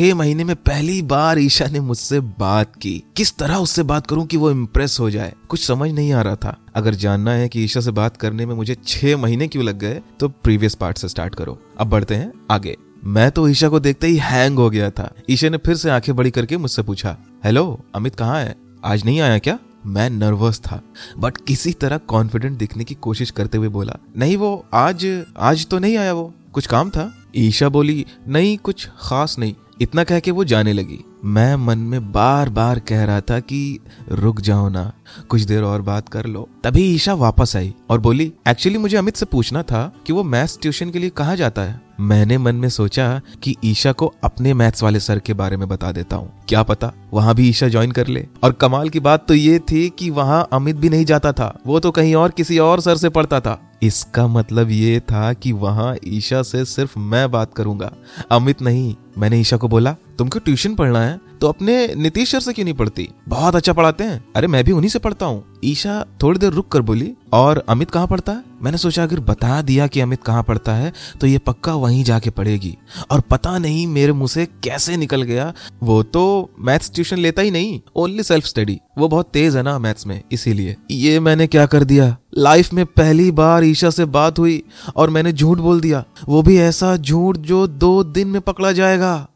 छह महीने में पहली बार ईशा ने मुझसे बात की। किस तरह उससे बात करूँ कि वो इम्प्रेस हो जाए? कुछ समझ नहीं आ रहा था। अगर जानना है कि ईशा से बात करने में मुझे छह महीने क्यों लग गए तो प्रीवियस पार्ट से स्टार्ट करो। अब बढ़ते हैं आगे। मैं तो ईशा को देखते ही हैंग हो गया था। ईशा ने फिर से आँखें बड़ी करके मुझसे पूछा हेलो अमित कहाँ है? आज नहीं आया क्या? मैं नर्वस था बट किसी तरह कॉन्फिडेंट दिखने की कोशिश करते हुए बोला, नहीं वो, आज आज तो नहीं आया वो। कुछ काम था? ईशा बोली, नहीं, कुछ खास नहीं। इतना कह के वो जाने लगी। मैं मन में बार बार कह रहा था कि रुक जाओ ना, कुछ देर और बात कर लो। तभी ईशा वापस आई और बोली एक्चुअली मुझे अमित से पूछना था कि वो मैथ्स ट्यूशन के लिए कहाँ जाता है। मैंने मन में सोचा कि ईशा को अपने मैथ्स वाले सर के बारे में बता देता हूँ। क्या पता, वहाँ भी ईशा ज्वाइन कर ले। और कमाल की बात तो ये थी कि वहाँ अमित भी नहीं जाता था। वो तो कहीं और किसी और सर से पढ़ता था। इसका मतलब ये था कि वहाँ ईशा से सिर्फ़ मैं बात करूँगा। अमित नहीं मैंने ईशा को बोला तुमको ट्यूशन पढ़ना है? तो अपने नीतीश सर से क्यों नहीं पढ़ती? बहुत अच्छा पढ़ाते हैं। अरे, मैं भी उन्हीं से पढ़ता हूँ। ईशा थोड़ी देर रुक कर बोली, और अमित कहाँ पढ़ता है? मैंने सोचा, अगर बता दिया कि अमित कहाँ पढ़ता है तो ये पक्का वहीं जाके पढ़ेगी। और पता नहीं मेरे मुँह से कैसे निकल गया। वो तो मैथ्स ट्यूशन लेता ही नहीं, ओनली सेल्फ स्टडी। वो बहुत तेज है ना मैथ्स में, इसीलिए। ये मैंने क्या कर दिया? लाइफ में पहली बार ईशा से बात हुई और मैंने झूठ बोल दिया। वो भी ऐसा झूठ जो दो दिन में पकड़ा जाएगा।